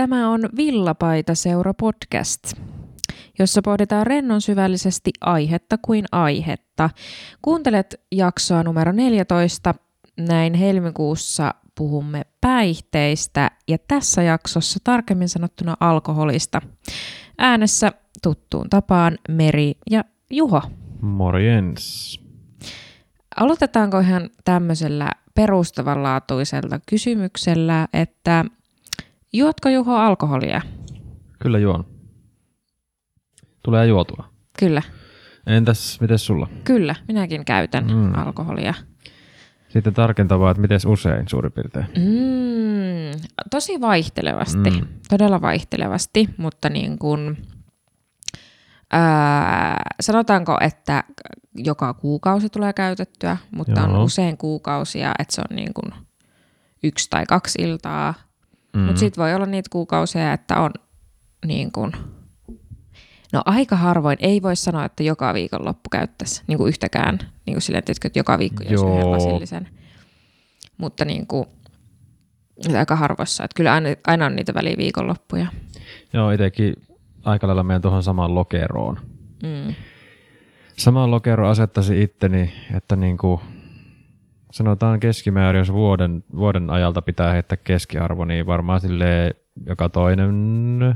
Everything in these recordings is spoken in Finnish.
Tämä on Villapaita seura podcast, jossa pohditaan rennon syvällisesti aihetta kuin aihetta. Kuuntelet jaksoa numero 14. Näin helmikuussa puhumme päihteistä ja tässä jaksossa tarkemmin sanottuna alkoholista. Äänessä tuttuun tapaan Meri ja Juho. Morjens. Aloitetaanko ihan tämmöisellä perustavanlaatuisella kysymyksellä, että juotko Juho alkoholia? Kyllä juon. Tulee juotua. Kyllä, Entäs, miten sulla? kyllä, minäkin käytän Mm. alkoholia. Sitten tarkentavaa, että miten usein suurin piirtein. Mm, tosi vaihtelevasti, mm. todella vaihtelevasti, mutta niin kuin, ää, sanotaanko, että joka kuukausi tulee käytettyä, mutta Joo. on usein kuukausia, että se on niin kuin yksi tai kaksi iltaa. Mm. Mm. Mutta sitten voi olla niitä kuukausia, että on niin kuin, no aika harvoin, ei voi sanoa, että joka viikonloppu käyttäisi niin kuin yhtäkään, niin kuin silleen, että joka viikko jos yhden lasillisen. Mutta niin kuin, aika harvoissa, että kyllä aina, aina on niitä väliviikonloppuja. Joo, itsekin aika lailla menen tuohon samaan lokeroon. Mm. Samaan lokeroon asettaisin itteni, että niin kuin sanotaan keskimäärin, jos vuoden, vuoden ajalta pitää heittää keskiarvo, niin varmaan sille joka toinen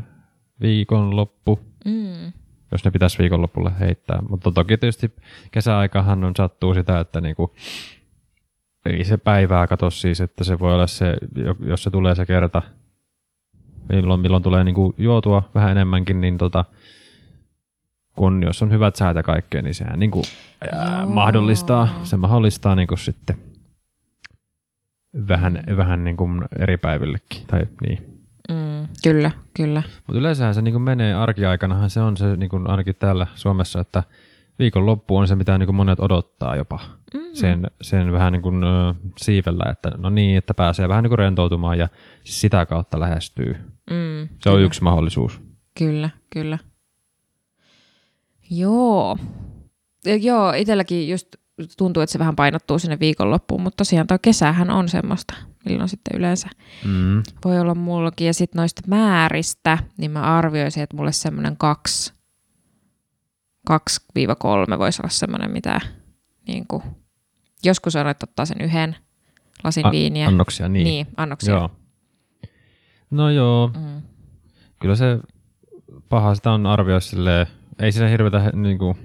viikonloppu, Mm. jos ne pitäisi viikonlopulle heittää. Mutta toki tietysti kesäaikahan on sattuu sitä, että niinku, ei se päivää kato siis, että se voi olla se, jo- jos se tulee se kerta, milloin, milloin tulee niinku juotua vähän enemmänkin, niin tota, kun jos on hyvät säät ja kaikkea, niin sehän niinku, ää, Joo. mahdollistaa, se mahdollistaa niinku sitten vähän, vähän niinku eri päivillekin. Tai niin. Mm. Kyllä, kyllä. Mutta yleensähän se niin menee arkiaikanahan se on se niin kuin ainakin täällä Suomessa, että viikonloppu on se, mitä niin kuin monet odottaa jopa. Mm. Sen, sen vähän niin kuin, ö, siivellä, että no niin, että pääsee vähän niin kuin rentoutumaan ja sitä kautta lähestyy. Mm. Se on kyllä. yksi mahdollisuus. Kyllä, kyllä. Joo. Ja Joo, itselläkin just tuntuu, että se vähän painottuu sinne viikonloppuun, mutta tosiaan tuo kesähän on semmoista, milloin sitten yleensä Mm. voi olla mullakin. Ja sitten noista määristä, niin mä arvioisin, että mulle semmoinen kaksi, 2-3 voisi olla semmoinen, mitä niin kuin, joskus on, että ottaa sen yhden lasin A- viiniä. Annoksia, niin. niin, annoksia. Joo. No joo, Mm. kyllä se paha sitä on arvioida silleen, ei siinä hirveätä niin kuin,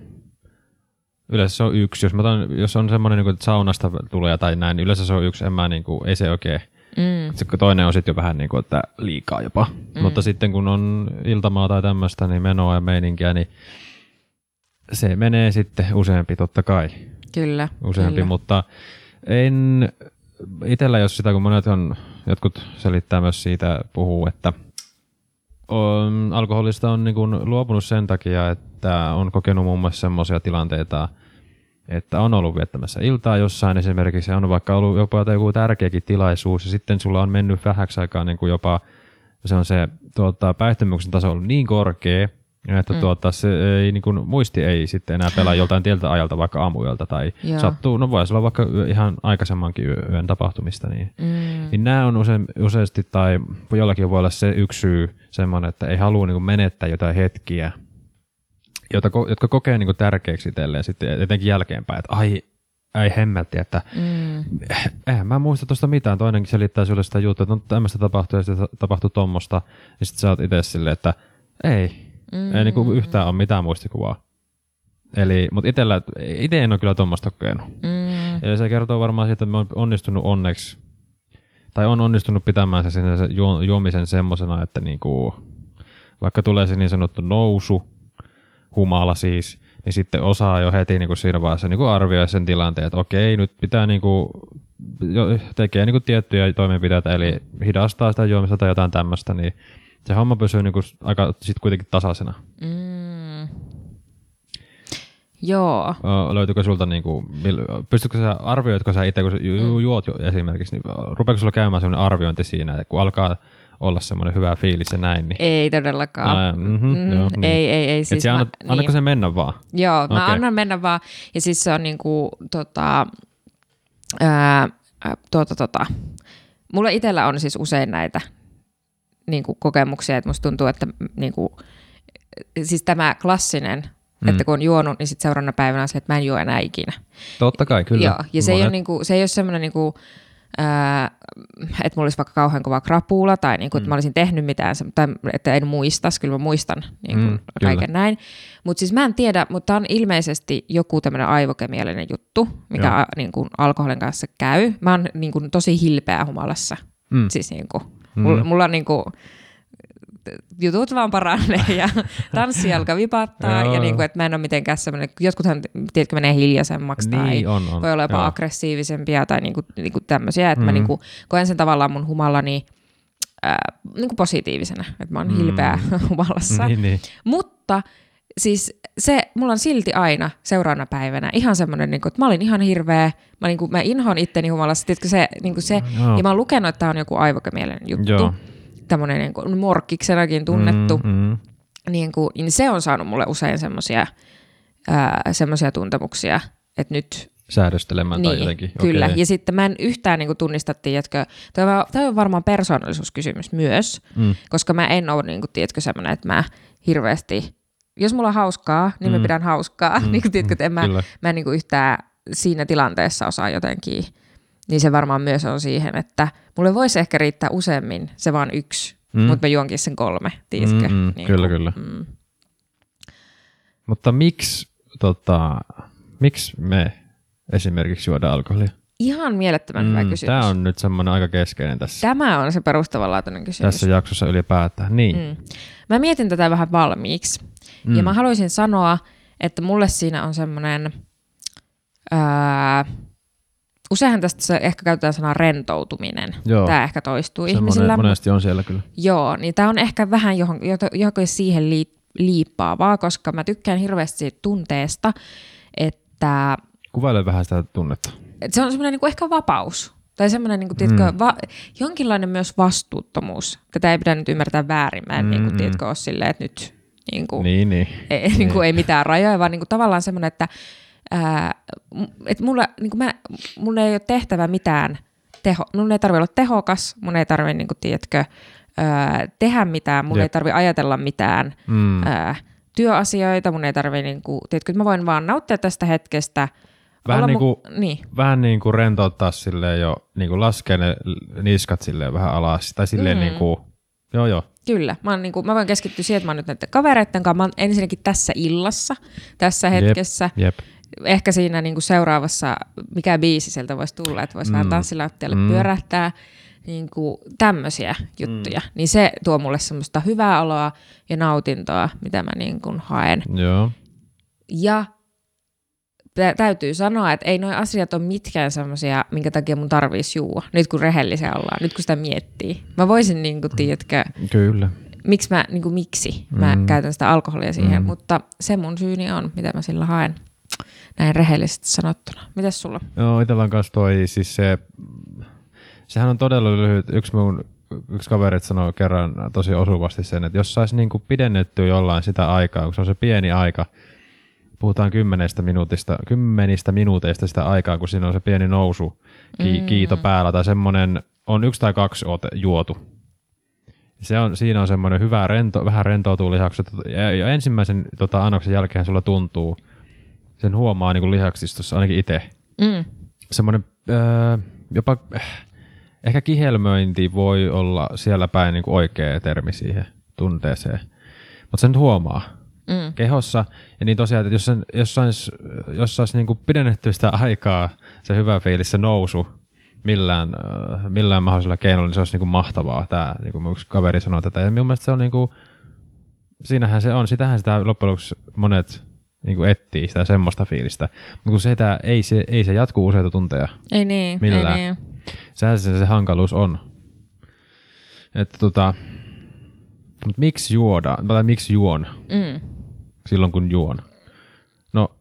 yleensä se on yksi, jos, mä otan, jos on semmoinen, niin kuin, että saunasta tulee tai näin, niin yleensä se on yksi, en mä, niin kuin, ei se oikein, Mm. se toinen on sitten jo vähän niin kuin, että liikaa jopa, mm. mutta sitten kun on iltamaa tai tämmöistä, niin menoa ja meininkiä, niin se menee sitten useampi totta kai, Kyllä. useampi, kyllä. mutta en itsellä, jos sitä kun monet on, jotkut selittää myös siitä, puhuu, että on, alkoholista on niin kuin luopunut sen takia, että on kokenut muun muassa semmoisia tilanteita, että on ollut viettämässä iltaa jossain esimerkiksi, on vaikka ollut jopa joku tärkeäkin tilaisuus, ja sitten sulla on mennyt vähäksi aikaa niin kuin jopa, se on se tuota, päihtymyksen taso ollut niin korkea, että mm. tuota, se ei, niin kuin, muisti ei sitten enää pelaa joltain tieltä ajalta, vaikka aamuyöltä, tai Joo. sattuu, no voisi olla vaikka ihan aikaisemmankin yö- yön tapahtumista, niin Mm. niin nämä on use, useasti, tai jollakin voi olla se yksi syy semmoinen, että ei halua niin menettää jotain hetkiä, jota, jotka kokee niin tärkeäksi itselleen sitten etenkin jälkeenpäin, että ai, ei hemmetti, että Mm. eihän mä muista tuosta mitään. Toinenkin selittää sulle sitä juttua, että no tämmöistä tapahtuu ja sitten tapahtuu tommosta, ja sitten sä oot itse silleen, että ei, Mm. ei niin yhtään ole mitään muistikuvaa. Eli, mutta itellä, itse en ole kyllä tuommoista kokenut. Mm. Ja se kertoo varmaan siitä, että mä oon onnistunut onneksi, tai on onnistunut pitämään se, sinne se juo, juomisen semmosena, että niinku, vaikka tulee se niin sanottu nousu, humala siis, niin sitten osaa jo heti niinku siinä vaiheessa niinku arvioida sen tilanteen, että okei, nyt pitää niinku, tekee niinku tiettyjä toimenpiteitä, eli hidastaa sitä juomista tai jotain tämmöistä, niin se homma pysyy niinku aika sit kuitenkin tasaisena. Mm. Joo. Ö, löytyykö sulta, niinku, pystytkö sä, arvioitko sä itse, kun sä ju- juot jo esimerkiksi, niin rupeeko sulla käymään sellainen arviointi siinä, että kun alkaa olla semmoinen hyvä fiilis ja näin, niin Ei todellakaan. Ää, mhm, Mm, joo, niin. Ei, ei, ei. Siis sä mä, annat, niin. annatko se mennä vaan? Joo, mä Okei. annan mennä vaan. Ja siis se on niinku, tota, ää, ää, tuota, tota. Mulla itsellä on siis usein näitä niin kuin, kokemuksia, että musta tuntuu, että niin kuin, siis tämä klassinen, mm. että kun on juonut, niin sitten seuraavana päivänä on se, että mä en juo enää ikinä. Totta kai, kyllä. Joo, ja se ei, ole, niin kuin, se ei ole semmoinen niin kuin, ää, että mulla olisi vaikka kauhean kova krapuula tai niin kuin, että mä olisin tehnyt mitään, tai että en muistas, kyllä mä muistan niin kuin, Mm, kaiken kyllä. näin. Mutta siis mä en tiedä, mutta on ilmeisesti joku tämmöinen aivokemiallinen juttu, mikä Joo. a, niin kuin, alkoholin kanssa käy. Mä oon niin kuin, tosi hilpeä humalassa. Mm. Siis niin kuin, mulla, mulla on niin kuin, jutut vaan paranee ja tanssi alkaa vipattaa ja niin kuin, että mä en ole mitenkään semmoinen, jotkuthan tiedätkö menee hiljaisemmaksi tai Niin, on, on. voi olla jopa Joo. aggressiivisempia tai niinku, niinku tämmöisiä, että mm. mä Mm. niinku, koen sen tavallaan mun humallani ää, niinku positiivisena, että mä oon mm. hilpeä humalassa. Niin, niin. Mutta siis se, mulla on silti aina seuraavana päivänä ihan semmoinen, niinku, että mä olin ihan hirveä, mä, niinku, mä inhoan itteni humalassa, tiedätkö se, niinku se Joo. ja mä oon lukenut, että tämä on joku aivokemielinen juttu, Joo. tämmöinen niinku, morkkiksenakin tunnettu, Mm, mm. niin, kuin, niin se on saanut mulle usein semmoisia semmoisia tuntemuksia, että nyt Säädöstelemään tai niin, jotenkin. kyllä. Okei. Ja sitten mä en yhtään niin tunnista, tiedätkö, toi on, toi on varmaan persoonallisuuskysymys myös, Mm. koska mä en ole, niin kuin, tiedätkö, semmoinen, että mä hirveästi, jos mulla on hauskaa, niin mä Mm. pidän hauskaa, Mm, niin kuin, tiedätkö, että en mä, Kyllä. mä en niin kuin yhtään siinä tilanteessa osaa jotenkin, niin se varmaan myös on siihen, että mulle voisi ehkä riittää useammin se vaan yksi, Mm. mm. mutta mä juonkin sen kolme, tiedätkö? Mm, mm, niin kyllä, kuin, kyllä. Mm. Mutta miksi, tota, miksi me esimerkiksi juodaan alkoholia? Ihan mielettömän hyvä kysymys. Tämä on nyt semmoinen aika keskeinen tässä, Tämä on se perustavanlaatuinen kysymys. tässä jaksossa ylipäätään. Niin. Mm. Mä mietin tätä vähän valmiiksi. Mm. Ja mä haluaisin sanoa, että mulle siinä on semmoinen... Useinhan tästä se ehkä käytetään sanaa rentoutuminen. Joo. Tämä ehkä toistuu Semmoinen ihmisillä. monesti on siellä kyllä. Joo, niin tämä on ehkä vähän johon, johon siihen lii, liippaavaa, koska mä tykkään hirveästi siitä tunteesta, että Kuvaile vähän sitä tunnetta. että se on semmoinen niin ehkä vapaus. Tai semmoinen, niin kuin, tiedätkö, va- jonkinlainen myös vastuuttomuus. Tätä ei pidä nyt ymmärtää väärin. Mä en Mm, niin kuin, mm. tiedätkö, ole silleen, että nyt niin kuin, Niin, niin. ei, niin kuin, ei mitään rajoja, vaan niin kuin, tavallaan semmoinen, että, ää, että mulla, niin kuin mä, mun ei ole tehtävä mitään, teho, mun ei tarvitse olla tehokas, mun ei tarvitse, niin kuin, tiedätkö, ää, tehdä mitään, mun Jep. ei tarvitse ajatella mitään Mm. ää, työasioita, mun ei tarvitse, niin kuin, tiedätkö, että mä voin vaan nauttia tästä hetkestä. Vähän niin mu- kuin- niin, Vähän niin kuin rentouttaa silleen jo, niin kuin laskee ne niskat silleen vähän alas. Tai silleen Mm. niin kuin, joo joo. Kyllä, mä, oon, niin kuin, mä voin keskittyä siihen, että mä oon nyt näiden kavereiden kanssa, mä oon ensinnäkin tässä illassa, tässä Jep. hetkessä, Jep. ehkä siinä niin kuin seuraavassa, mikä biisi sieltä voisi tulla, että voisi mm. vähän tanssilattialle Mm. pyörähtää, niin kuin tämmöisiä juttuja. Mm. Niin se tuo mulle semmoista hyvää oloa ja nautintoa, mitä mä niin kuin haen. Joo. Ja täytyy sanoa, että ei nuo asiat ole mitkään semmoisia, minkä takia mun tarvitsisi juua. Nyt kun rehellisiä ollaan, nyt kun sitä miettii. Mä voisin, niin kuin, tiedätkö, Kyllä. miksi mä, niin kuin, miksi mä Mm. käytän sitä alkoholia siihen, Mm. mm. mutta se mun syyni on, mitä mä sillä haen. Näin rehellisesti sanottuna. Mitäs sulla? Joo, itsellä on kanssa toi, siis se, sehän on todella lyhyt. Yksi mun yksi kaverit sanoi kerran tosi osuvasti sen, että jos saisi niinku pidennettyä jollain sitä aikaa, kun se on se pieni aika, puhutaan kymmenestä minuutista, kymmenistä minuuteista sitä aikaa, kun siinä on se pieni nousu, ki, Mm. kiito päällä tai semmoinen, on yksi tai kaksi oot juotu. Se on, siinä on semmoinen hyvä, rento, vähän rentoutuu lihakset. Ja, ja ensimmäisen tota, annoksen jälkeen sulla tuntuu, sen huomaa niin lihaksistossa ainakin itse, Mm. semmoinen öö, jopa ehkä kihelmöinti voi olla siellä päin niin kuin oikea termi siihen tunteeseen. Mutta sen huomaa Mm. kehossa. Ja niin tosiaan, että jos, sen, jos sais, jos sais niin kuin pidennetty sitä aikaa, se hyvä fiilis, se nousu millään, äh, millään mahdollisella keinolla, niin se olisi niin kuin mahtavaa. Tämä, niin kuin yksi kaveri sanoi tätä. Ja minun mielestä se on niin kuin, siinähän se on. Sitähän sitä loppujen lopuksi monet niin kuin etsii sitä semmoista fiilistä. Mutta kun sitä, ei, se, ei se jatku useita tunteja. Ei niin, Millään. ei niin. Sehän se, se hankaluus on. Että tota, mut miksi juodaan, tai miksi juon Mm. Silloin kun juon? No,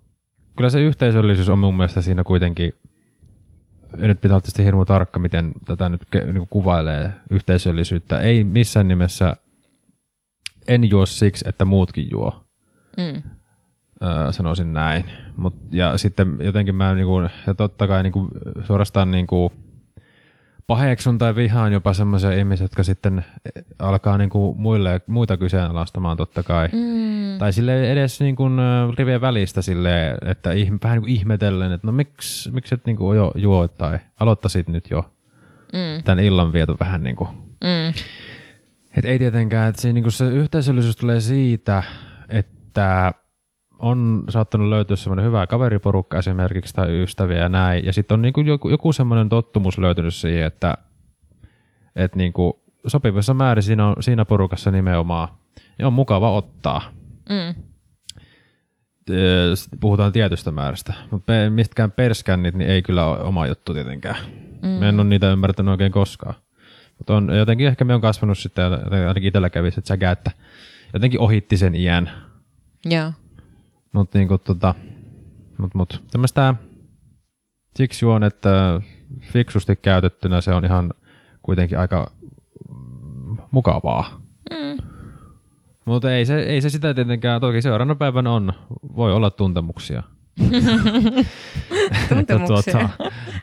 kyllä se yhteisöllisyys on mun mielestä siinä kuitenkin, nyt pitää olla tietysti hirmu tarkka, miten tätä nyt ke- niinku kuvailee yhteisöllisyyttä. Ei missään nimessä, en juo siksi, että muutkin juo. Mm. öö, sanoisin näin. Mut, ja sitten jotenkin mä niinku, ja totta kai niinku, suorastaan niinku, paheksun tai vihaan jopa semmoisia ihmisiä, jotka sitten alkaa niinku muille, muita kyseenalaistamaan totta kai. Mm. Tai sille edes niin kuin rivien välistä sille, että ihm, vähän niin kuin ihmetellen, että no miksi, miksi et niin kuin jo juo tai aloittaisit nyt jo Mm. tämän illan vieto vähän niin kuin. Mm. Et ei tietenkään, että se, niin kuin se yhteisöllisyys tulee siitä, että on saattanut löytyä semmoinen hyvä kaveriporukka esimerkiksi tai ystäviä ja näin. Ja sitten on niin kuin joku, joku semmoinen tottumus löytynyt siihen, että, että niin kuin sopivassa määrin siinä, on, siinä porukassa nimenomaan ja on mukava ottaa. Mm. Sitten puhutaan tietystä määrästä. Mutta mistkään perskännit niin ei kyllä ole oma juttu tietenkään. Mm. Mä en ole niitä ymmärtänyt oikein koskaan. Mutta on, jotenkin ehkä me on kasvanut sitten, ainakin itsellä kävi se että jotenkin ohitti sen iän. Joo. Mutta niinku tota, mut, mut, tämmöistä siksi juon, että fiksusti käytettynä se on ihan kuitenkin aika mukavaa. Mm. Mutta ei se, ei se sitä tietenkään, toki seuraavana päivänä on, voi olla tuntemuksia. Tuntemuksia. että tuota,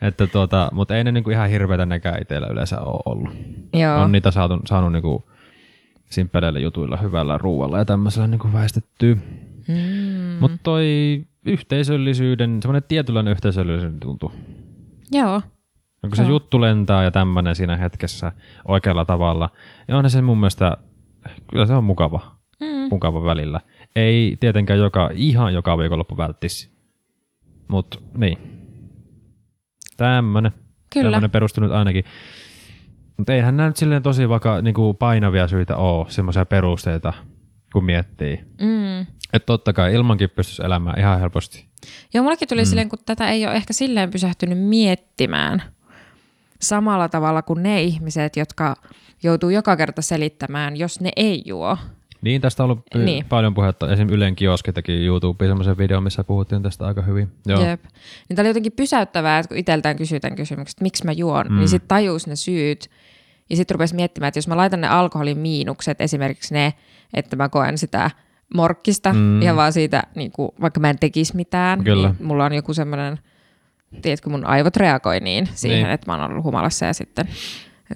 että tuota, mutta ei ne niinku ihan hirveitä nekään itsellä yleensä ole ollut. Joo. On niitä saatu, saanut niinku simppeleillä jutuilla, hyvällä ruualla ja tämmöisellä niinku väistettyä. Mm. Mutta toi yhteisöllisyyden, semmoinen tietynlainen yhteisöllisyyden tuntuu. Joo. No, kun se Joo. juttu lentää ja tämmöinen siinä hetkessä oikealla tavalla. Ja onhan se mun mielestä, kyllä se on mukava, Mm. mukava välillä. Ei tietenkään joka, ihan joka viikonloppu välttisi. Mutta niin. Tämmönen. Kyllä. Tämmönen perustunut ainakin. Mutta eihän nämä nyt silleen tosi vaka, niinku painavia syitä ole, semmoisia perusteita, kun miettii. Mm. Että totta kai ilmankin pystyisi elämään ihan helposti. Joo, mullekin tuli mm. silleen, kun tätä ei ole ehkä silleen pysähtynyt miettimään samalla tavalla kuin ne ihmiset, jotka joutuu joka kerta selittämään, jos ne ei juo. Niin, tästä on ollut niin. Paljon puhetta. Esim. Ylen kioski teki YouTubeen semmoisen videon, missä puhuttiin tästä aika hyvin. Joo. Jep. Niin tämä oli jotenkin pysäyttävää, että kun itseltään kysytään kysymykset, että miksi mä juon, mm. niin sitten tajus ne syyt. Ja sitten rupesi miettimään, että jos mä laitan ne alkoholin miinukset, esimerkiksi ne, että mä koen sitä morkkista Mm. ihan vaan siitä, niin kuin, vaikka mä en tekisi mitään, Kyllä. niin mulla on joku semmoinen, tiedätkö, mun aivot reagoi niin siihen, Niin. niin. että mä oon ollut humalassa ja sitten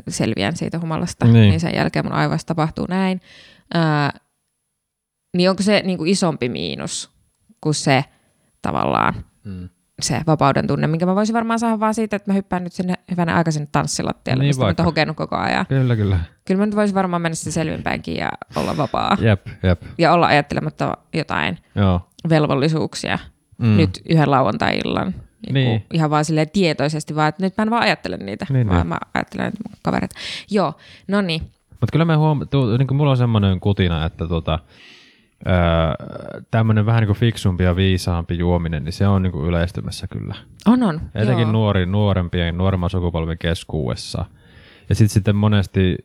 selviän siitä humalasta, Niin. niin, niin sen jälkeen mun aivoissa tapahtuu näin. Ää, niin onko se niin kuin isompi miinus kuin se tavallaan Mm. Se vapauden tunne, minkä mä voisin varmaan saada vaan siitä, että mä hyppään nyt sinne hyvänä aika sinne tanssilattialle, Niin mistä mä vaikka. nyt oon hokenut koko ajan. Kyllä, kyllä. Kyllä mä nyt voisin varmaan mennä sitten selvinpäinkin ja olla vapaa. Jep, jep. Ja olla ajattelematta jotain Joo. velvollisuuksia Mm. nyt yhden lauantai-illan. Niin. Niin. Ihan vaan silleen tietoisesti, vaan että nyt mä en vaan ajattele niitä, Niin, vaan niin. mä ajattelen että mun kavereita. Joo, no niin. Mutta kyllä me huom... tu, niin mulla on semmoinen kutina, että tota, tämmöinen vähän niin kuin fiksumpi ja viisaampi juominen, niin se on niin kuin yleistymässä kyllä. On, on. Etenkin Joo. nuori, nuorempien, nuoremman sukupolven keskuudessa. Ja sitten sitten monesti,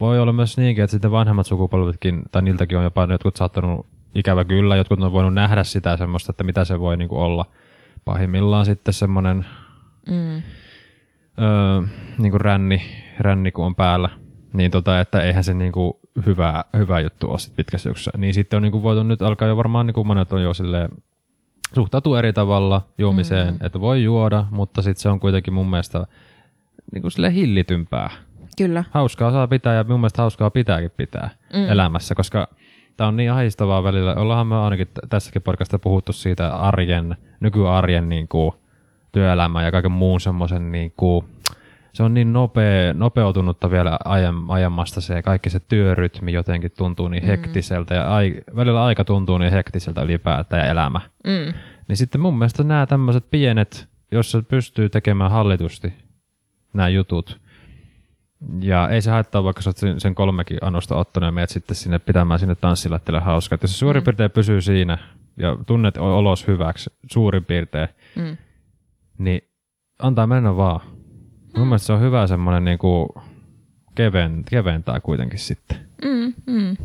voi olla myös niinkin, että sitten vanhemmat sukupolvetkin, tai niiltäkin on jopa jotkut saattanut, ikävä kyllä, jotkut on voinut nähdä sitä semmoista, että mitä se voi niin kuin olla. Pahimmillaan sitten semmoinen Mm. öö, niin kuin ränni, ränni, kun on päällä, niin tota, että eihän se niin kuin hyvä, hyvä juttu ole sit pitkässä juoksussa. Niin sitten on niin kuin voitu nyt alkaa jo varmaan, niin kuin monet on jo silleen, suhtautuu eri tavalla juomiseen, mm. että voi juoda, mutta sitten se on kuitenkin mun mielestä niin kuin silleen hillitympää. Kyllä. Hauskaa saa pitää ja mun mielestä hauskaa pitääkin pitää mm. Elämässä, koska tämä on niin ahdistavaa välillä. Ollaanhan me ainakin tässäkin podcastissa puhuttu siitä arjen, nykyarjen niin kuin, työelämän ja kaiken muun semmoisen niin kuin, se on niin nopea, nopeutunutta vielä aiemmasta se kaikki se työrytmi jotenkin tuntuu niin hektiseltä ja ai, välillä aika tuntuu niin hektiseltä ylipäätään ja elämä. Mm. Niin sitten mun mielestä nämä tämmöiset pienet, jos se pystyy tekemään hallitusti nämä jutut, ja ei se haittaa, vaikka sä oot sen- kolmekin annosta ottanut ja meet sitten sinne pitämään sinne tanssilattialle hauskaa. Että jos se suurin mm. piirtein pysyy siinä ja tunnet olos hyväksi suurin piirtein, Mm. niin antaa mennä vaan. Mun mielestä se on hyvä semmoinen niinku keven, keventää kuitenkin sitten. Mm. Mm.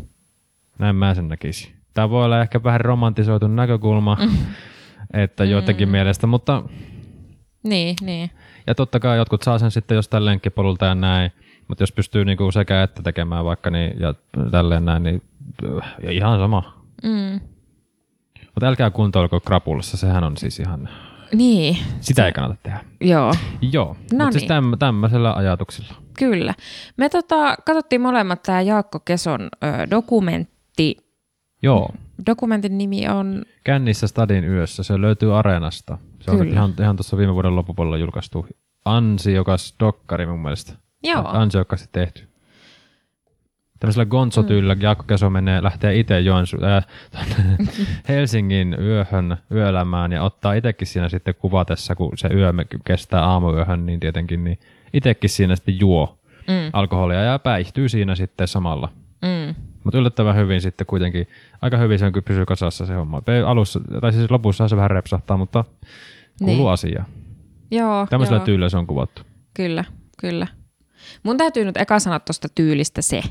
Näin mä sen näkisin. Tämä voi olla ehkä vähän romantisoitu näkökulma, että jotenkin mielestä, mutta Niin, niin. Ja totta kai jotkut saa sen sitten jostain lenkkipolulta ja näin, mutta jos pystyy niinku sekä että tekemään vaikka niin, ja tälleen näin, niin äh, ihan sama. Mm. Mutta älkää kuntoilko krapulassa, sehän on siis ihan Niin, Sitä ei kannata tehdä. joo, Joo, No mutta siis niin. täm, tämmöisellä ajatuksilla. kyllä. Me tota, katsottiin molemmat tämä Jaakko Keson ö, dokumentti. Joo, Dokumentin nimi on, Kännissä Stadin yössä, se löytyy Areenasta. Se on Kyllä. ihan, ihan tuossa viime vuoden loppupuolella julkaistu ansiokas dokkari mun mielestä. joo, Ansiokkaasti tehty. Tämmöisellä gonzo-tyylillä Jaakko Keso menee, lähtee itse Joensu, äh, Helsingin yöhön, yöelämään ja ottaa itsekin siinä sitten kuvatessa, kun se yö kestää aamuyöhön, niin tietenkin, niin itsekin siinä sitten juo mm, alkoholia ja päihtyy siinä sitten samalla. mm, Mutta yllättävän hyvin sitten kuitenkin, aika hyvin se on kyllä pysyy kasassa se homma. Alussa, tai siis lopussa se vähän repsahtaa, mutta kuuluu Niin. asiaan. joo, Tämmöisellä joo. tyylillä se on kuvattu. Kyllä, kyllä. Mun täytyy nyt eka sanoa tuosta tyylistä se,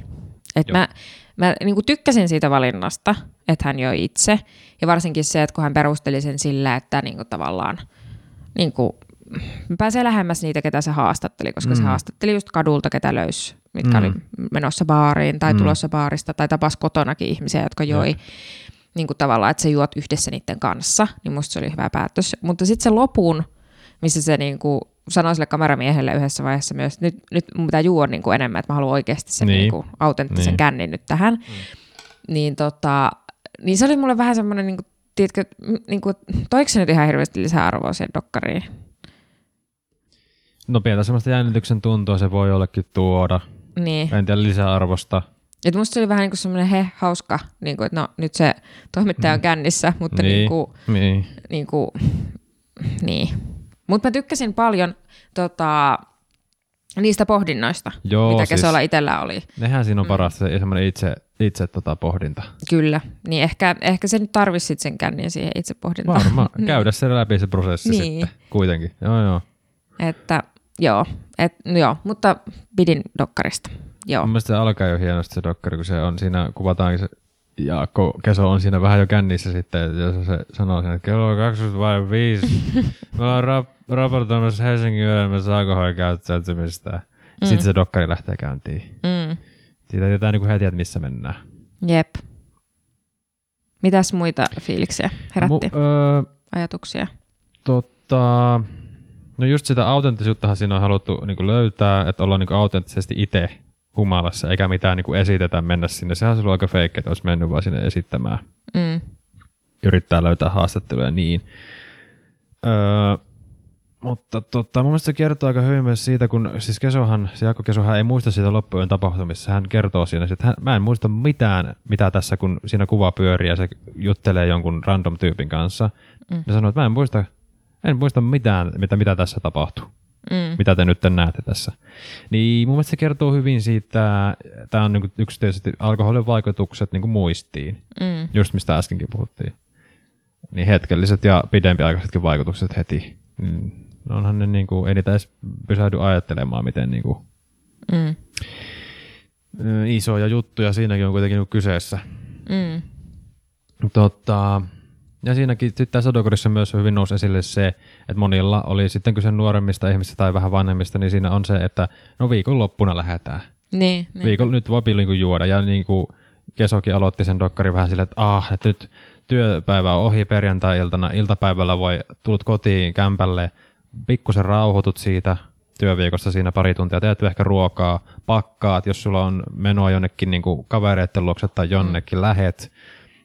Joo. mä, mä niin tykkäsin siitä valinnasta, että hän joi itse. Ja varsinkin se, että kun hän perusteli sen sillä, että niin kuin tavallaan niin kuin, pääsee lähemmäs niitä, ketä se haastatteli, koska mm. se haastatteli just kadulta, ketä löysi, mitkä Mm. oli menossa baariin tai Mm. tulossa baarista tai tapas kotonakin ihmisiä, jotka joi. Niin kuin tavallaan, että sä juot yhdessä niiden kanssa, niin musta se oli hyvä päätös. Mutta sitten se lopun, missä se niin kuin sanoi sille kameramiehelle yhdessä vaiheessa myös, että nyt, nyt mun pitää juoda niin kuin enemmän, että mä haluan oikeasti sen Niin. niin. Kuin autenttisen Niin. kännin nyt tähän. Mm. Niin, tota, niin se oli mulle vähän semmoinen, niin kuin, tiedätkö, niin kuin, toiko se nyt ihan hirveästi lisäarvoa siihen dokkariin? No pientä semmoista jännityksen tuntua se voi jollekin tuoda. Niin. En tiedä lisäarvosta. Et musta se oli vähän niin kuin semmoinen he, hauska, niin kuin, että no nyt se toimittaja on kännissä, mutta niin, Niin. niin kuin, Niin. niin kuin, niin. Mutta mä tykkäsin paljon tota, niistä pohdinnoista, Joo, mitä siis Kesolla itsellä oli. nehän siinä on Mm. parasta se semmoinen itse, itse tota pohdinta. Kyllä, niin ehkä, ehkä se nyt tarvisi sen kännin siihen itse pohdintaan. Varmaan. Niin. Käydä se läpi se prosessi Niin. sitten kuitenkin. Joo, joo. Että joo, et, no joo, mutta pidin dokkarista. Joo, Mun mielestä se alkaa jo hienosti se dokkari, kun se on siinä, kuvataankin se Jaakko Keso on siinä vähän jo kännissä sitten, jos se sanoo siinä, että kello on 20 vai 5. Mä oon rap- raportoimassa Helsingin yöelämässä alkoholin käyttäytymistä. Mm. Sitten se dokkari lähtee käyntiin. mm, Siitä tietää niin heti, että missä mennään. jep. Mitäs muita fiiliksiä herätti, Mu- Mu- öö, ajatuksia? Tota, no just sitä autenttisuuttahan siinä on haluttu niin löytää, että ollaan niin autenttisesti itse humalassa, eikä mitään niin esitetä mennä sinne. Sehän olisi ollut aika fake, että olisi mennyt vaan sinne esittämään. Mm, Yrittää löytää haastatteluja niin. Öö, mutta tota, mun mielestä se kertoo aika hyvin myös siitä, kun siis Kesohan, se Jaakko Kesohan ei muista siitä loppujen tapahtumissa. Hän kertoo siinä, että hän, mä en muista mitään, mitä tässä, kun siinä kuva pyörii ja se juttelee jonkun random tyypin kanssa. Mm. Ja sanoo, että mä en muista, en muista mitään, mitä, mitä tässä tapahtuu mm, mitä te nyt näette tässä. Niin mun mielestä se kertoo hyvin siitä, tämä on niin yksi tietysti alkoholin vaikutukset niin muistiin, mm, just mistä äskenkin puhuttiin. Niin hetkelliset ja pidempiaikaisetkin vaikutukset heti. Mm, onhan ne niin kuin, ei niitä edes pysähdy ajattelemaan, miten niin kuin, mm, ö, isoja juttuja siinäkin on kuitenkin niin kyseessä. mm, Tota, ja siinäkin sitten tässä myös hyvin nousi esille se, että monilla oli sitten kyse nuoremmista ihmistä tai vähän vanhemmista, niin siinä on se, että no viikonloppuna lähdetään. niin, niin. Viikon, nyt voi niinku juoda. Ja niin kuin Kesokin aloitti sen dokkari vähän silleen, että ah, että nyt työpäivä on ohi perjantai-iltana, iltapäivällä voi tulut kotiin kämpälle, pikkusen rauhoitut siitä työviikosta siinä pari tuntia, teet ehkä ruokaa, pakkaat, jos sulla on menoa jonnekin niin kuin kavereiden luokse tai jonnekin, mm. lähet,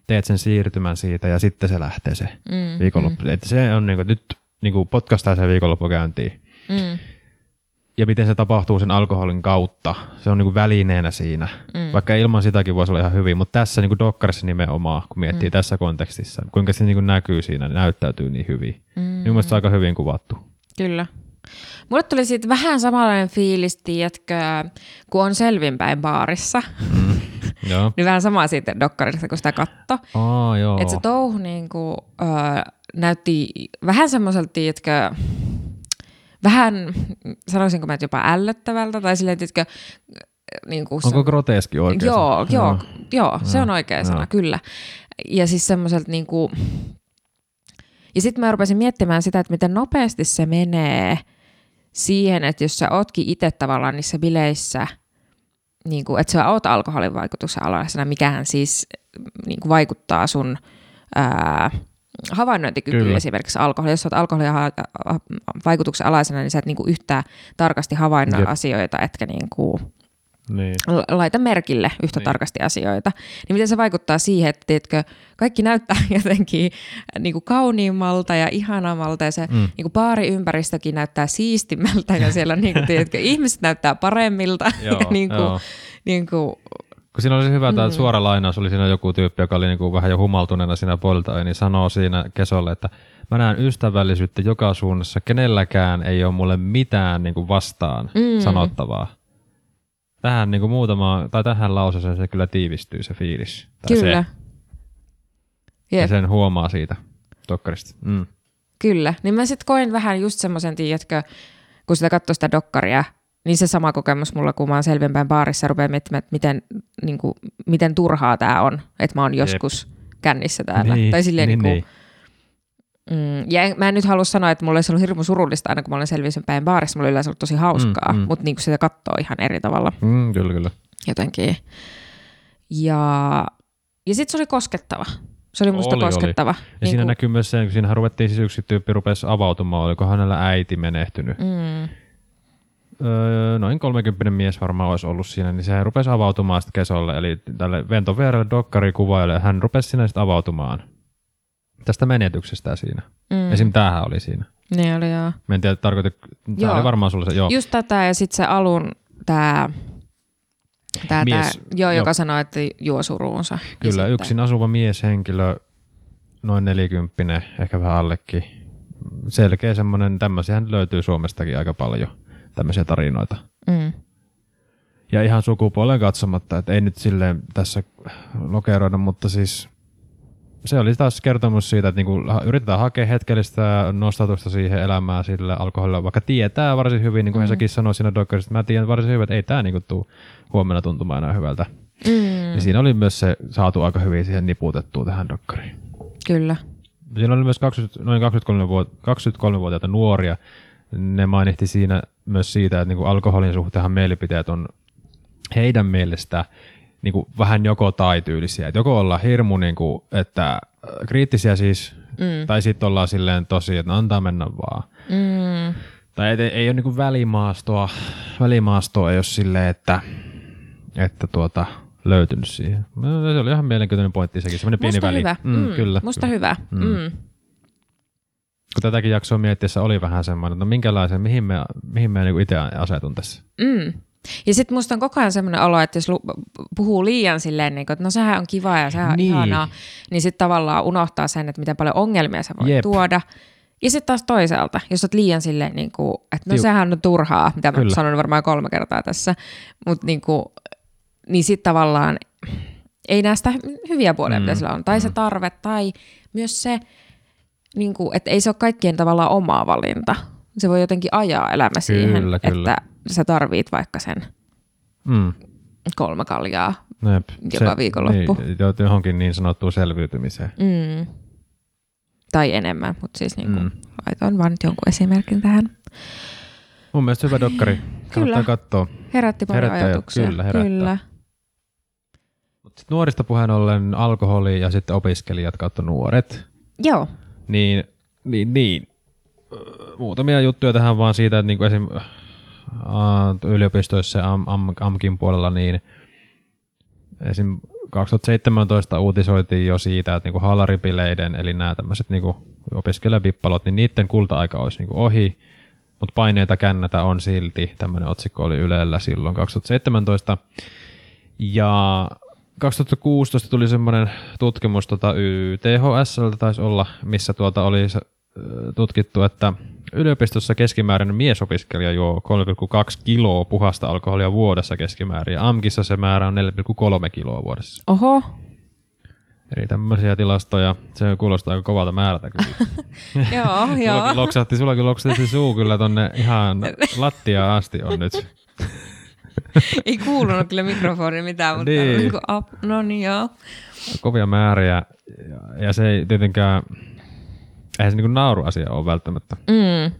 teet sen siirtymän siitä ja sitten se lähtee se Mm, viikonloppu. Mm. Että se on niin kuin, nyt niin kuin potkastaa se viikonloppu käyntiin Mm, ja miten se tapahtuu sen alkoholin kautta. Se on niin kuin välineenä siinä. Mm. Mm. Vaikka ilman sitäkin voisi olla ihan hyvin, mutta tässä niin kuin dokkarissa nimenomaan, kun miettii mm. tässä kontekstissa, kuinka se niin kuin näkyy siinä, niin näyttäytyy niin hyvin. mm, Mm. Mielestäni aika hyvin kuvattu. Kyllä. Mulle tuli siitä vähän samanlainen fiilis, tiedätkö, kun on selvinpäin baarissa. Mm. joo. Niin vähän sama siitä dokkarista, kun sitä katto. Aa, joo. Että se touhu niin kuin, ö, näytti vähän semmoiselta, tiedätkö, vähän, sanoisinko mä, että jopa ällöttävältä, tai silleen, tiedätkö, niin kuin Onko groteski oikein? Joo, se? joo, joo, se on oikea joo. sana, kyllä. Ja siis semmoiselta niinku... Ja sitten mä rupesin miettimään sitä, että miten nopeasti se menee siihen, että jos sä ootkin itse tavallaan niissä bileissä, niin kuin, että sä oot alkoholin vaikutuksen alaisena, mikähän siis niin kuin vaikuttaa sun ää, havainnointikyky Kyllä. esimerkiksi alkoholi. Jos olet alkoholin vaikutuksen alaisena, niin sä et niinku yhtään tarkasti havainnoi Jep. asioita, etkä niinku Niin. la- laita merkille yhtä Niin. tarkasti asioita. Niin miten se vaikuttaa siihen, että tiedätkö, kaikki näyttää jotenkin niin kuin kauniimmalta ja ihanammalta ja se Mm. niin kuin baariympäristökin näyttää siistimältä ja siellä niin kuin, tiedätkö, ihmiset näyttää paremmilta. Joo, ja niin kuin, joo. niin kuin, Kun siinä oli se hyvä, tämä Mm. suora lainaus, oli siinä joku tyyppi, joka oli niinku vähän jo humaltuneena siinä puolelta, niin sanoo siinä kesolle, että mä näen ystävällisyyttä joka suunnassa, kenelläkään ei ole mulle mitään niinku vastaan Mm. sanottavaa. Tähän niinku muutama, tai tähän lauseeseen se kyllä tiivistyy se fiilis. Tai kyllä. Se, ja Jep, sen huomaa siitä dokkarista. Mm. kyllä. Niin mä sitten koin vähän just semmoisen, tiedätkö, kun sitä katsoi sitä dokkaria, niin se sama kokemus mulla, kun mä oon selvinpäin baarissa ja rupean miettimään, että miten, niin kuin, miten turhaa tämä on, että mä oon joskus kännissä täällä. Niin, tai silleen niin, niin, niin. Mm, ja en, mä en nyt halua sanoa, että mulla olisi ollut hirmu surullista aina, kun mä olen selvisin päin baarissa. Mulla on yleensä ollut tosi hauskaa, Mm, mm, mm. mutta niin sitä katsoo ihan eri tavalla Mm, kyllä, kyllä. jotenkin. Ja, ja sitten se oli koskettava. Se oli musta Oli, oli. koskettava. Ja niin siinä kuin- näkyy myös se, kun siinä ruvettiin siis yksi tyyppi rupesi avautumaan, oliko hänellä äiti menehtynyt. Mm, Öö, noin 30 mies varmaan olisi ollut siinä, niin se rupesi avautumaan sitten kesolle, eli tälle Venton vierelle dokkarikuvaajalle, hän rupesi siinä sitten avautumaan tästä menetyksestä siinä. mm. Esim. tämähän oli siinä. Niin oli joo. Mä en tiedä, tarkoitin, tämä Joo. oli varmaan sulle se, joo. Just tätä ja sitten se alun tämä... Tää, tää, Mies, joo, joo. joka sanoi, että juo suruunsa. Kyllä, sitten- yksin asuva mieshenkilö, noin nelikymppinen, ehkä vähän allekin. Selkeä semmoinen, tämmöisiähän löytyy Suomestakin aika paljon, tämmöisiä tarinoita. Mm, Ja ihan sukupuolen katsomatta, että ei nyt silleen tässä lokeroida, mutta siis se oli taas kertomus siitä, että niinku yritetään hakea hetkellistä nostatusta siihen elämään sillä alkoholilla, vaikka tietää varsin hyvin, niin kuin mm. säkin sanoi siinä dokkarissa, että mä tiedän varsin hyvin, että ei tämä niinku tuu huomenna tuntumaan enää hyvältä. mm, Ja siinä oli myös se saatu aika hyvin siihen niputettua tähän dokkariin. kyllä. Siinä oli myös 20, noin 23-vuot- 23-vuotiaita nuoria. Ne mainitsi siinä myös siitä, että niinku alkoholin suhteenhan mielipiteet on heidän mielestä niinku vähän joko tai tyylisiä. Et joko ollaan hirmu, niinku, että äh, kriittisiä siis, Mm, tai sitten ollaan silleen tosi, että no antaa mennä vaan. mm, Tai ei, ei ole niinku välimaastoa, välimaastoa ei ole silleen, että, että tuota, löytynyt siihen. No, Se oli ihan mielenkiintoinen pointti sekin, semmoinen pieni väli. hyvä. Mm, kyllä. Musta kyllä. hyvä. Mm. Mm. kun tätäkin jaksoa miettiessä oli vähän semmoinen, että no minkälaisen, mihin me, mihin me niin itse asetun tässä. Mm. Ja sitten musta on koko ajan semmoinen olo, että jos puhuu liian silleen, niin kuin, että no sehän on kiva ja sehän on Niin. ihanaa, niin sitten tavallaan unohtaa sen, että miten paljon ongelmia se voi Jep. Tuoda. Ja sitten taas toisaalta, jos olet liian silleen, niin kuin, että no Tiuk- sehän on turhaa, mitä mä Kyllä. sanon varmaan kolme kertaa tässä, mutta niin, kuin, niin sitten tavallaan ei hy- hyviä puolia, Mm, mm. mitä sillä on. Tai se tarve, tai myös se, niin kuin, että ei se ole kaikkien tavallaan omaa valinta. Se voi jotenkin ajaa elämä siihen, Kyllä, kyllä. että sä tarvit vaikka sen Mm. kolme kaljaa. Jep. Joka viikonloppu. Niin, jo- johonkin niin sanottuun selviytymiseen. Mm. Tai enemmän, mutta siis niin Mm. kuin, laitoin vaan nyt jonkun esimerkin tähän. Mun mielestä hyvä dokkari. Kannattaa katsoa. Herätti paljon Herättää jo, ajatuksia. kyllä, herättää. kyllä. Mut sit nuorista puheen ollen alkoholi ja sitten opiskelijat kautta nuoret. Joo. Niin, niin, niin. Muutamia juttuja tähän vaan siitä, että niinku esim. Yliopistoissa ja Am, Am, AMKin puolella, niin esim. 2017 uutisoitiin jo siitä, että niinku haalaripileiden, eli nämä tämmöiset niinku opiskelijapippalot, niin niiden kulta-aika olisi niinku ohi, mutta paineita kännätä on silti. Tämmöinen otsikko oli Ylellä silloin 2017. Ja 2016 tuli semmoinen tutkimus tota YTHSltä taisi olla, missä tuota oli tutkittu, että yliopistossa keskimääräinen miesopiskelija juo 3,2 kiloa puhasta alkoholia vuodessa keskimäärin, ja AMKissa se määrä on 4,3 kiloa vuodessa. Oho. Eli tämmöisiä tilastoja, se kuulostaa aika kovalta määrältä kyllä. joo, joo. Loksahti, sullakin loksahti suu kyllä tonne ihan lattiaan asti on nyt. Ei kuulunut kyllä mikrofoni mitään, mutta Niin. niin. Kuin, no niin joo. kovia määriä, ja, ja se ei tietenkään, eihän se niinku nauruasia ole välttämättä. Mm.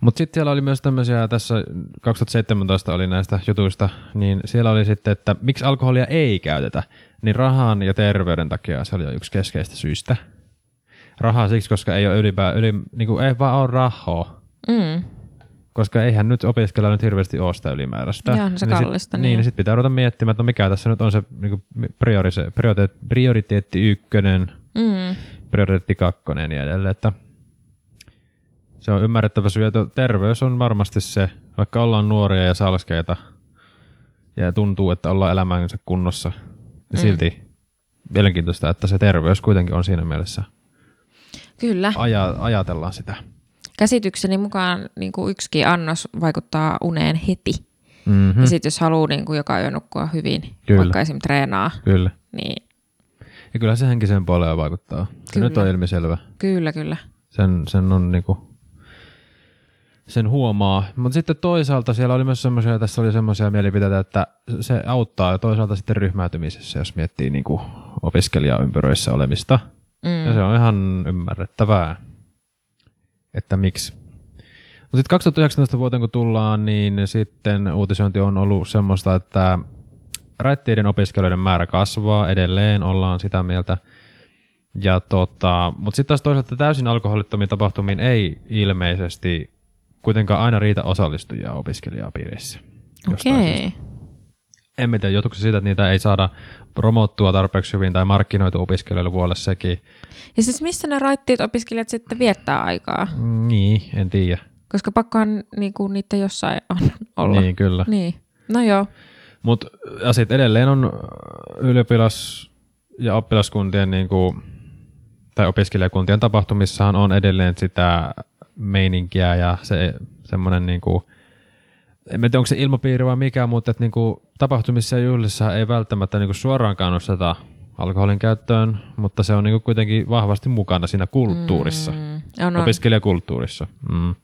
Mutta sitten siellä oli myös tämmöisiä, tässä 2017 oli näistä jutuista, niin siellä oli sitten, että miksi alkoholia ei käytetä, niin rahan ja terveyden takia se oli yksi keskeistä syistä. rahaa siksi, koska ei ole ylipää, yli, niin kuin, ei vaan ole rahaa. Mm. Koska eihän nyt opiskella nyt hirveästi ole sitä ylimääräistä. Joo, se niin kallista, Sit, niin. niin, niin sitten pitää ruveta miettimään, että no mikä tässä nyt on se niin prioriteetti, prioriteetti ykkönen, Mm. Prioriteetti kakkonen ja niin edelleen. Että se on ymmärrettävä syy, että terveys on varmasti se, vaikka ollaan nuoria ja salskeita ja tuntuu, että ollaan elämänsä kunnossa, niin Mm. silti mielenkiintoista, että se terveys kuitenkin on siinä mielessä. Kyllä. Aja, ajatellaan sitä. Käsitykseni mukaan niin kuin yksikin annos vaikuttaa uneen heti. Mm-hmm. Ja sitten jos haluaa niin kuin joka yö nukkua hyvin, Kyllä. vaikka esim. treenaa, Kyllä. niin Ja kyllä se henkiseen puoleen vaikuttaa. Se Kyllä. nyt on ilmiselvä. kyllä, kyllä. Sen, sen on niinku, sen huomaa. Mutta sitten toisaalta siellä oli myös semmoisia, tässä oli semmoisia mielipiteitä, että se auttaa toisaalta sitten ryhmäytymisessä, jos miettii niinku opiskelijaympyröissä olemista. Mm. Ja se on ihan ymmärrettävää, että miksi. Mutta sitten 2019 vuoteen kun tullaan, niin sitten uutisointi on ollut semmoista, että raittiiden opiskelijoiden määrä kasvaa edelleen, ollaan sitä mieltä. Ja tota, mutta sitten taas toisaalta täysin alkoholittomiin tapahtumiin ei ilmeisesti kuitenkaan aina riitä osallistujia opiskelijapiirissä. Okei. En mä tiedä, johtuuko siitä, että niitä ei saada promottua tarpeeksi hyvin tai markkinoitu opiskelijoille vuodelle sekin. Ja siis missä ne raittiit opiskelijat sitten viettää aikaa? Niin, en tiedä. Koska pakkohan niinku, niitä jossain on olla. Niin, kyllä. niin. No joo. Mutta ja sit edelleen on ylioppilas- ja oppilaskuntien niin kuin, tai opiskelijakuntien tapahtumissahan on edelleen sitä meininkiä ja se semmoinen niin kuin, en tiedä onko se ilmapiiri vai mikä, mutta että niin kuin, tapahtumissa ja juhlissa ei välttämättä niin kuin, suoraan kannusteta alkoholin käyttöön, mutta se on niin kuin, kuitenkin vahvasti mukana siinä kulttuurissa. Mm. On, on. Opiskelijakulttuurissa. Mm.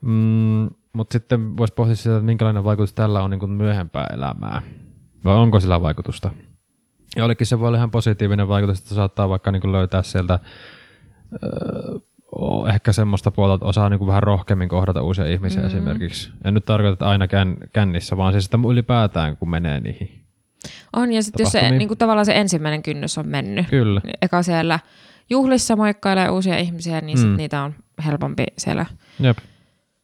Mm, mutta sitten voisi pohtia sitä, että minkälainen vaikutus tällä on niin kuin myöhempää elämää. Vai onko sillä vaikutusta? Ja olikin se voi olla ihan positiivinen vaikutus, että saattaa vaikka niin kuin löytää sieltä öö, ehkä semmoista puolta, että osaa niin kuin vähän rohkeammin kohdata uusia ihmisiä mm-hmm. esimerkiksi. En nyt tarkoita, että aina kän, kännissä, vaan siis että ylipäätään, kun menee niihin. on, ja sitten jos se, tapahtumiin. niinku, tavallaan se ensimmäinen kynnys on mennyt, Kyllä. eka siellä juhlissa moikkailee uusia ihmisiä, niin sit Mm. niitä on helpompi siellä Jep.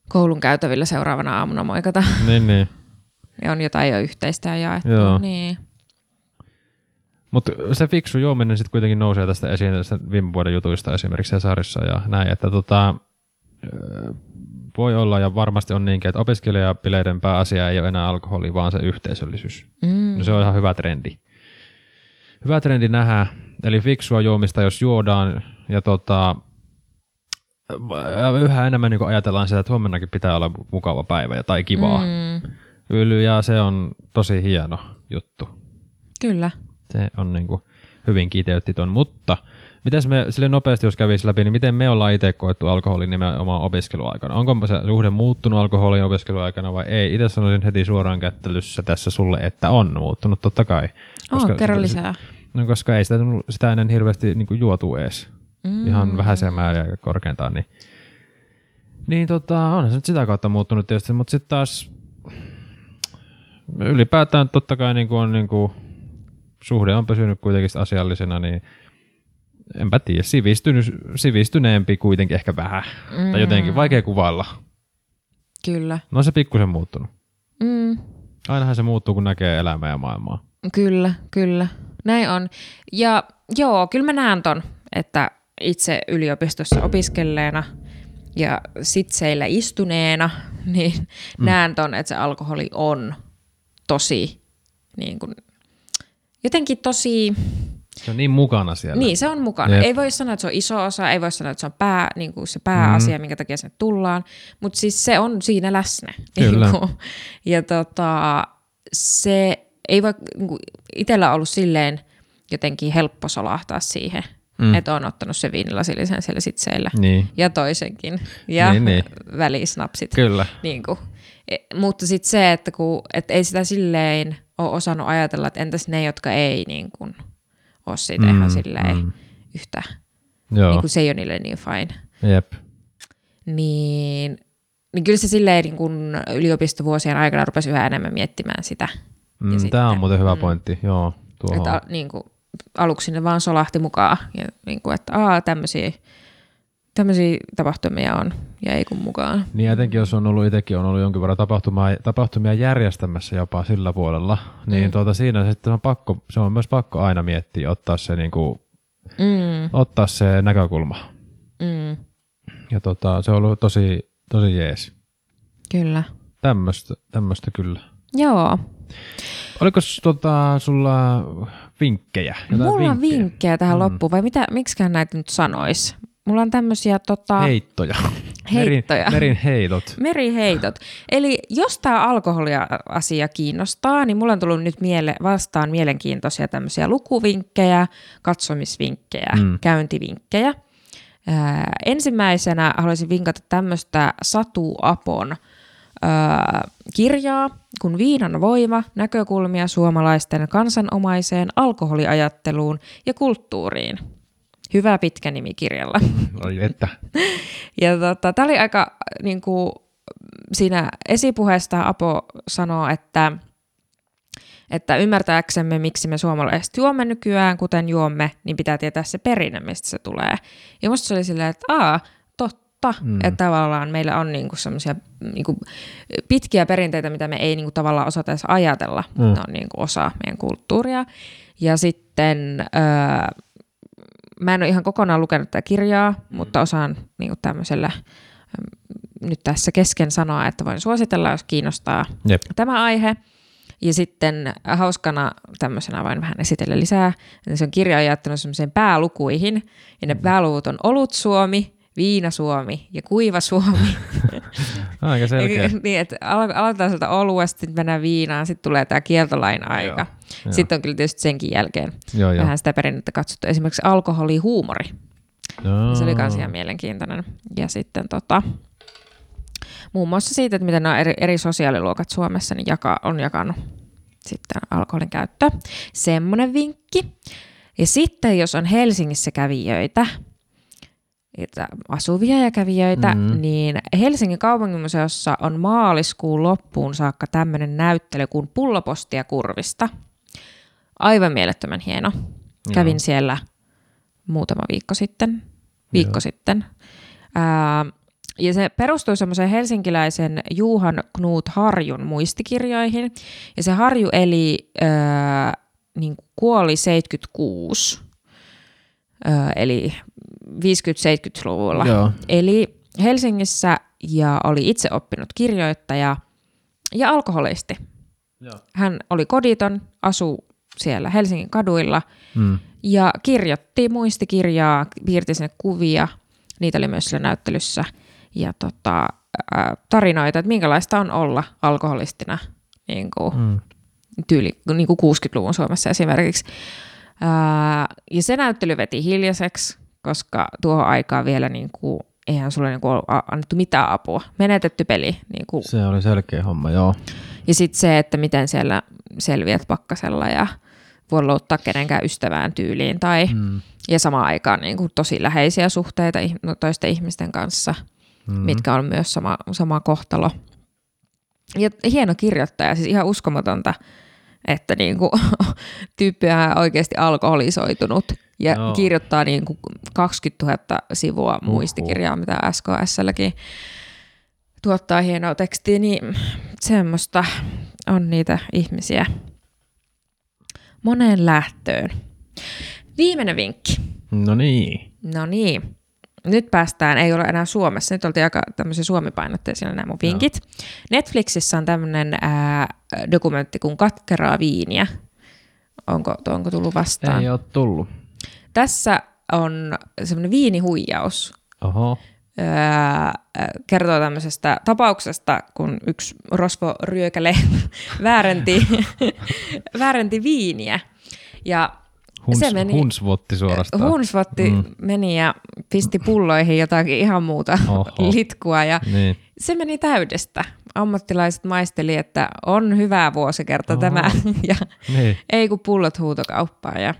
Koulun käytävillä seuraavana aamuna moikata. Niin, niin. Ja on jotain jo yhteistä ja jaettu. Joo. Niin. Mutta se fiksu juominen sitten kuitenkin nousee tästä esiin tästä viime vuoden jutuista esimerkiksi Hesarissa ja näin, että tota, voi olla ja varmasti on niinkin, että opiskelijapileiden pääasia ei ole enää alkoholi, vaan se yhteisöllisyys. Mm. No se on ihan hyvä trendi. Hyvä trendi nähdä, eli fiksua juomista, jos juodaan ja tota, yhä enemmän niin ajatellaan sitä, että huomennakin pitää olla mukava päivä ja- tai kivaa. Mm. Yly, ja se on tosi hieno juttu. Kyllä. Se on niin kuin hyvin kiteytti ton, mutta mitäs me sille nopeasti, jos kävisi läpi, niin miten me ollaan itse koettu alkoholin nimenomaan opiskeluaikana? Onko se suhde muuttunut alkoholin opiskeluaikana vai ei? Itse sanoisin heti suoraan kättelyssä tässä sulle, että on muuttunut, totta kai. Oh, kerro lisää. No, koska ei sitä, sitä ennen hirveästi niin kuin juotu edes. Mm. Ihan vähäisiä määriä korkeintaan. Niin, niin tota, onhan se nyt sitä kautta muuttunut tietysti, mutta sitten taas ylipäätään totta kai niin kuin on niin kuin, suhde on pysynyt kuitenkin asiallisena, niin enpä tiedä, sivistynyt, sivistyneempi kuitenkin ehkä vähän. Mm. Tai jotenkin vaikea kuvailla. Kyllä. No on se pikkusen muuttunut. Mm. Ainahan se muuttuu, kun näkee elämää ja maailmaa. Kyllä, kyllä. Näin on. Ja joo, kyllä mä näen ton, että itse yliopistossa opiskelleena ja sitseillä istuneena, niin mm. näen ton, että se alkoholi on tosi, niin kuin, jotenkin tosi, Se on niin mukana siellä. niin se on mukana. Jep. Ei voi sanoa, että se on iso osa, ei voi sanoa, että se on pää, niin kuin se pääasia, mm. minkä takia sinne tullaan, mutta siis se on siinä läsnä. Kyllä. Niin kuin, ja tota, se ei voi, niin kuin, itsellä ollut silleen jotenkin helppo solahtaa siihen, Mm. että on ottanut se viinilasillisen siellä sitseillä. Niin, Ja toisenkin. Ja Niin, niin. välisnapsit. kyllä. Niin kuin. E, mutta sitten se, että kun, et ei sitä silleen ole osannut ajatella, että entäs ne, jotka ei niin kuin, ole siitä mm, ihan silleen mm. yhtä, Joo, niin kuin se ei ole niille niin fine. jep. Niin, niin kyllä se silleen niin kuin yliopistovuosien aikana rupesi yhä enemmän miettimään sitä. Mm, Tämä on muuten hyvä mm. pointti, joo. Tuohon. Että, niin kuin, aluksi ne vaan solahti mukaan. Ja niin kuin, että aa, tämmöisiä, tämmöisiä tapahtumia on ja ei kun mukaan. Niin etenkin jos on ollut itsekin on ollut jonkin verran tapahtumia, tapahtumia järjestämässä jopa sillä puolella, niin Mm. tuota, siinä sitten on pakko, se on myös pakko aina miettiä, ottaa se, niin kuin, Mm, ottaa se näkökulma. mm, Ja tota, se on ollut tosi, tosi jees. kyllä. Tämmöistä, tämmöistä kyllä. Joo. Oliko tota, sulla vinkkejä? Jotain Mulla on vinkkejä tähän Mm. loppuun, vai mitä, miksikään näitä nyt sanois? Mulla on tämmöisiä tota, Heittoja. Heittoja. Merin, merin heitot. meriheitot. Eli jos tämä alkoholia-asia kiinnostaa, niin mulla on tullut nyt miele- vastaan mielenkiintoisia tämmöisiä lukuvinkkejä, katsomisvinkkejä, Mm. mm. käyntivinkkejä. Ää, ensimmäisenä haluaisin vinkata tämmöistä Satu Apon kirjaa, kun Viinan voima, näkökulmia suomalaisten kansanomaiseen alkoholiajatteluun ja kulttuuriin. Hyvä pitkä nimi kirjalla. Oi että. Ja tota, tämä oli aika niin kuin, siinä esipuheesta Apo sanoo, että, että ymmärtääksemme, miksi me suomalaiset juomme nykyään, kuten juomme, niin pitää tietää se perinne, mistä se tulee. Ja musta se oli silleen, että aa, totta, Mm. mm. että tavallaan meillä on niinku semmoisia niinku pitkiä perinteitä, mitä me ei niinku tavallaan osata edes ajatella. Mm. Mm. Ne on niinku osa meidän kulttuuria. Ja sitten... Öö, mä en ole ihan kokonaan lukenut tätä kirjaa, mutta osaan niin kuin tämmöisellä mm, nyt tässä kesken sanoa, että voin suositella, jos kiinnostaa Jep. tämä aihe. Ja sitten hauskana tämmöisenä vain vähän esitellä lisää, että se on kirja jättänyt semmoiseen päälukuihin, ja ne pääluvut on olut Suomi, viina Suomi ja kuiva Suomi. Aika selkeä. niin, että alo- aloitetaan sieltä oluesta, sitten mennään viinaan, sitten tulee tämä kieltolain aika. Joo. Sitten on kyllä tietysti senkin jälkeen Joo, joo. vähän sitä perinnettä katsottu. Esimerkiksi alkoholi, huumori. Joo. Se oli myös ihan mielenkiintoinen. Ja sitten tota, muun muassa siitä, että miten nämä eri, eri sosiaaliluokat Suomessa niin jaka, on jakanut sitten alkoholin käyttöä. Semmoinen vinkki. Ja sitten jos on Helsingissä kävijöitä, asuvia ja kävijöitä, Mm. mm. niin Helsingin kaupunginmuseossa on maaliskuun loppuun saakka tämmöinen näyttely kuin Pullopostia kurvista. Aivan mielettömän hieno. Kävin siellä muutama viikko sitten. Viikko Joo. sitten. Ää, ja se perustui semmoiseen helsinkiläisen Juhan Knut Harjun muistikirjoihin. Ja se Harju eli, ää, niin kuoli 76, ää, eli 50-70-luvulla. Joo. Eli Helsingissä ja oli itse oppinut kirjoittaja ja alkoholisti. Joo. Hän oli koditon, asui siellä Helsingin kaduilla Mm. ja kirjoitti muistikirjaa, piirti sinne kuvia, niitä oli myös siellä näyttelyssä, ja tota, ää, tarinoita, että minkälaista on olla alkoholistina niin kuin, Mm. tyyli, niin kuin 60-luvun Suomessa esimerkiksi. Ää, ja se näyttely veti hiljaiseksi, koska tuohon aikaan vielä niin kuin, eihän sulle niin kuin, annettu mitään apua. Menetetty peli. Niin kuin. Se oli selkeä homma, joo. Ja sitten se, että miten siellä selviät pakkasella ja voi luottaa kenenkään ystävään tyyliin tai Mm. ja samaan aikaan niin kuin tosi läheisiä suhteita no, toisten ihmisten kanssa, mm. mitkä on myös sama, sama kohtalo. Ja hieno kirjoittaja, siis ihan uskomatonta, että niin kuin, tyyppi on oikeasti alkoholisoitunut ja no. kirjoittaa niin kuin 20 000 sivua Uhuh. muistikirjaa, mitä SKSlläkin tuottaa hienoa tekstiä, niin semmoista on niitä ihmisiä moneen lähtöön. Viimeinen vinkki. No niin. No niin. Nyt päästään, ei ole enää Suomessa, nyt oltiin aika tämmöisiä suomipainotteisia nämä mun vinkit. Netflixissä on tämmöinen dokumentti kuin Katkeraa viiniä. Onko, onko tullut vastaan? Ei ole tullut. Tässä on semmoinen viinihuijaus. Oho. Öö, kertoo tämmöisestä tapauksesta, kun yksi rosvoryökäle väärenti, väärenti viiniä. Ja Huns, Se meni- Hunsvotti suorastaan. Hunsvotti Mm. meni ja pisti pulloihin jotakin ihan muuta Oho. litkua ja Niin. se meni täydestä. Ammattilaiset maisteli, että on hyvä vuosikerta Oho. tämä ja niin. ei kun pullot huutokauppaan ja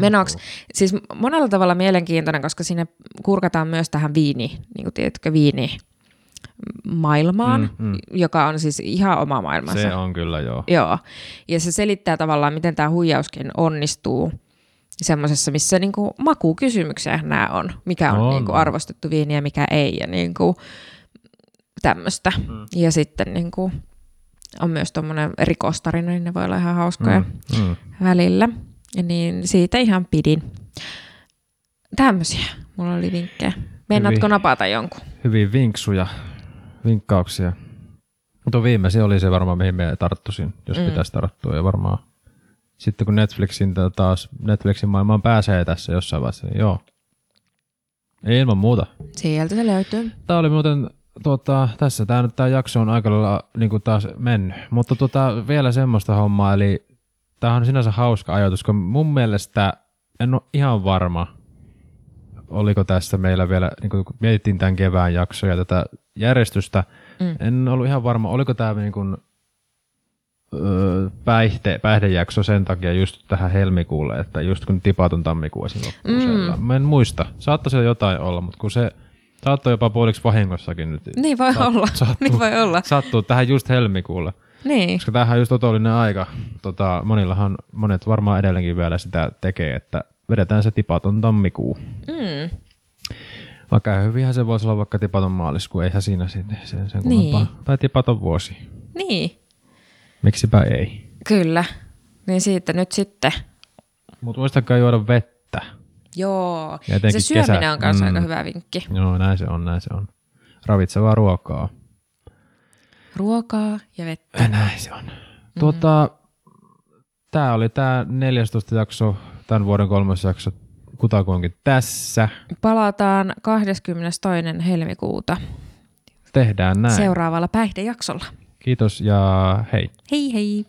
menoksi. Siis monella tavalla mielenkiintoinen, koska siinä kurkataan myös tähän viini, niin kuin tiedätkö, viini maailmaan, Mm, mm. joka on siis ihan oma maailmansa. Se on kyllä joo. Joo, ja se selittää tavallaan, miten tämä huijauskin onnistuu. semmoisessa, missä niinku makukysymyksiä nämä on, mikä on, On, niinku arvostettu viini ja mikä ei ja niinku tämmöistä. Mm. Ja sitten niinku on myös tuommoinen rikostarina, niin ne voi olla ihan hauskoja Mm, mm. välillä. Ja niin siitä ihan pidin. Tämmöisiä mulla oli vinkkejä. Meinaatko napata jonkun? Hyvin vinksuja, vinkkauksia. Tuo viimeisin oli se varmaan, mihin me tarttuisin, jos Mm. pitäisi tarttua. Ja varmaan sitten kun Netflixin tää taas, Netflixin maailmaan pääsee tässä jossain vaiheessa, niin joo. Ei ilman muuta. Sieltä se löytyy. Tämä oli muuten, tuota, tässä tämä nyt tämä jakso on aika lailla niin kuin taas mennyt. Mutta tuota, vielä semmoista hommaa, eli tämä on sinänsä hauska ajatus, kun mun mielestä en ole ihan varma, oliko tässä meillä vielä, niin kun mietittiin tämän kevään jaksoja tätä järjestystä, Mm. en ollut ihan varma, oliko tämä niin kuin, öö, päihte, päihdejakso sen takia just tähän helmikuulle, että just kun tipaton tammikuu esim. loppuu Mm. Mä en muista. Saattoi siellä jotain olla, mutta kun se saattoi jopa puoliksi vahingossakin nyt. Niin voi Saat- olla. Sattuu, Niin voi olla. sattuu tähän just helmikuulle. Niin. Koska tämähän on just otollinen aika. Tota, monillahan, monet varmaan edelleenkin vielä sitä tekee, että vedetään se tipaton tammikuu. Mm. Vaikka hyvinhän se voisi olla vaikka tipaton maaliskuu, eihän siinä sen, sen, sen Niin. kummempaa. Tai tipaton vuosi. Niin. Miksipä ei. Kyllä. Niin siitä nyt sitten. Mutta muistakaa juoda vettä. Joo. Ja Se syöminen kesä- on myös mm. aika hyvä vinkki. Joo, näin se on, näin se on. Ravitsevaa ruokaa. Ruokaa ja vettä. Ja näin se on. Tuota, tämä oli tämä 14 jakso, tämän vuoden kolmas jakso kutakuinkin tässä. Palataan 22. helmikuuta Tehdään näin. seuraavalla päihdejaksolla. Kiitos ja hei. Hei hei!